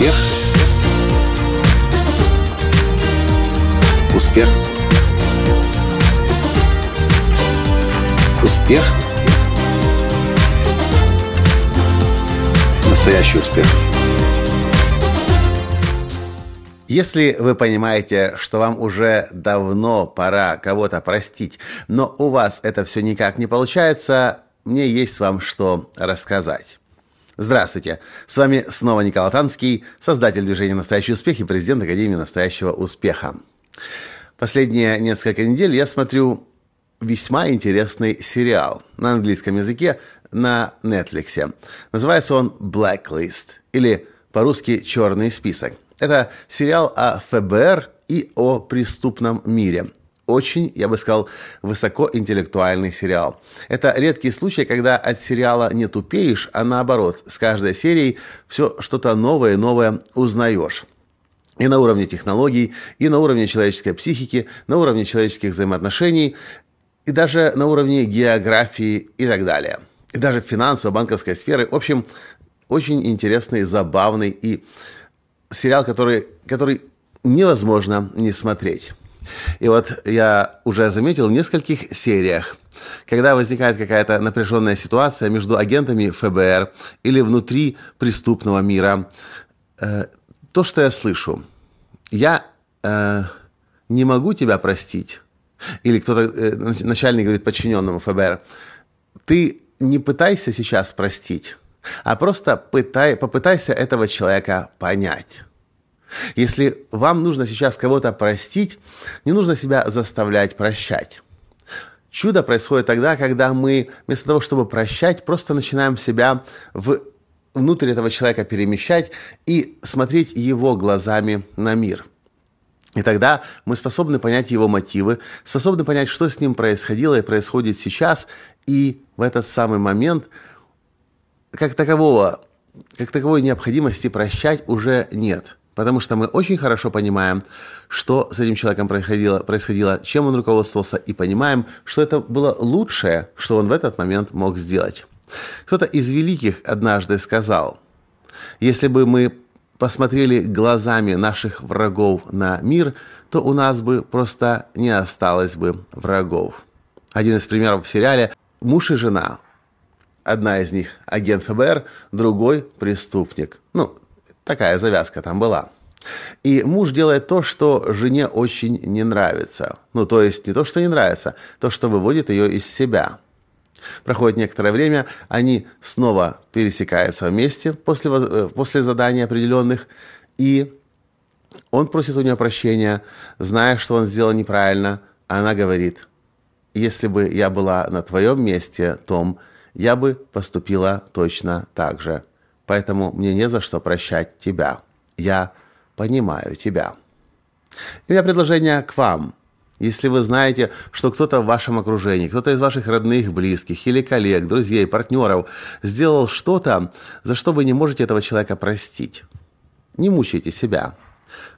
Успех. Успех. Успех. Настоящий успех. Если вы понимаете, что вам уже давно пора кого-то простить, но у вас это все никак не получается, мне есть вам что рассказать. Здравствуйте! С вами снова Николай Танский, создатель движения «Настоящий успех» и президент Академии «Настоящего успеха». Последние несколько недель я смотрю весьма интересный сериал на английском языке на Netflix. Называется он «Blacklist» или по-русски «Черный список». Это сериал о ФБР и о преступном мире. Очень, я бы сказал, высокоинтеллектуальный сериал. Это редкий случай, когда от сериала не тупеешь, а наоборот, с каждой серией все что-то новое и новое узнаешь. И на уровне технологий, и на уровне человеческой психики, на уровне человеческих взаимоотношений, и даже на уровне географии и так далее. И даже финансово, банковской сферы. В общем, очень интересный, забавный и сериал, который, который невозможно не смотреть. И вот я уже заметил в нескольких сериях, когда возникает какая-то напряженная ситуация между агентами ФБР или внутри преступного мира, э, то, что я слышу, я э, не могу тебя простить, или кто-то, э, начальник говорит подчиненному ФБР, ты не пытайся сейчас простить, а просто пытай, попытайся этого человека понять. Если вам нужно сейчас кого-то простить, не нужно себя заставлять прощать. Чудо происходит тогда, когда мы вместо того, чтобы прощать, просто начинаем себя в, внутрь этого человека перемещать и смотреть его глазами на мир. И тогда мы способны понять его мотивы, способны понять, что с ним происходило и происходит сейчас, и в этот самый момент – как такового, как таковой необходимости прощать уже нет. Потому что мы очень хорошо понимаем, что с этим человеком происходило, происходило, чем он руководствовался, и понимаем, что это было лучшее, что он в этот момент мог сделать. Кто-то из великих однажды сказал, если бы мы посмотрели глазами наших врагов на мир, то у нас бы просто не осталось бы врагов. Один из примеров в сериале «Муж и жена» Одна из них агент ФБР, другой преступник. Ну, такая завязка там была. И муж делает то, что жене очень не нравится. Ну, то есть не то, что не нравится, то, что выводит ее из себя. Проходит некоторое время, они снова пересекаются вместе после, э, после заданий определенных, и он просит у нее прощения, зная, что он сделал неправильно, она говорит, если бы я была на твоем месте, Том, я бы поступила точно так же. Поэтому мне не за что прощать тебя. Я понимаю тебя. И у меня предложение к вам. Если вы знаете, что кто-то в вашем окружении, кто-то из ваших родных, близких или коллег, друзей, партнеров сделал что-то, за что вы не можете этого человека простить, не мучайте себя.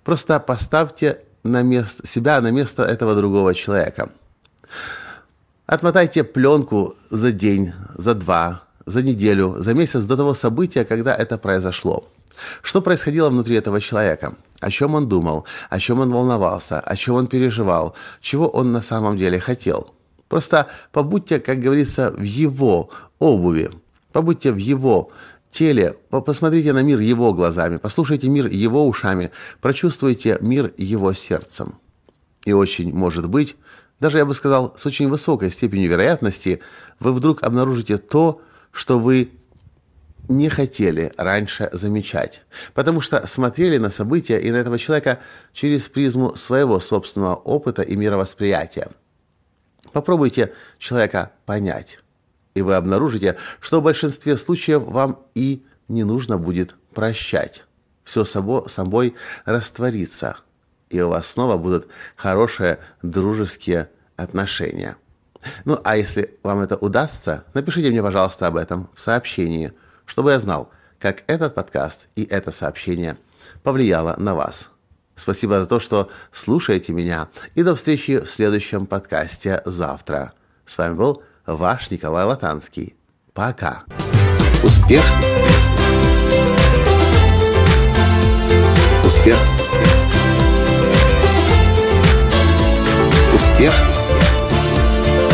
Просто поставьте на место, себя на место этого другого человека. Отмотайте пленку за день, за два, за неделю, за месяц до того события, когда это произошло. Что происходило внутри этого человека? О чем он думал? О чем он волновался? О чем он переживал? Чего он на самом деле хотел? Просто побудьте, как говорится, в его обуви. Побудьте в его теле, посмотрите на мир его глазами, послушайте мир его ушами, прочувствуйте мир его сердцем. И очень может быть, даже я бы сказал, с очень высокой степенью вероятности, вы вдруг обнаружите то, что вы не хотели раньше замечать, потому что смотрели на события и на этого человека через призму своего собственного опыта и мировосприятия. Попробуйте человека понять, и вы обнаружите, что в большинстве случаев вам и не нужно будет прощать. Все собой, собой растворится – и у вас снова будут хорошие дружеские отношения. Ну, а если вам это удастся, напишите мне, пожалуйста, об этом в сообщении, чтобы я знал, как этот подкаст и это сообщение повлияло на вас. Спасибо за то, что слушаете меня. И до встречи в следующем подкасте завтра. С вами был ваш Николай Латанский. Пока. Успех! Успех. Успех.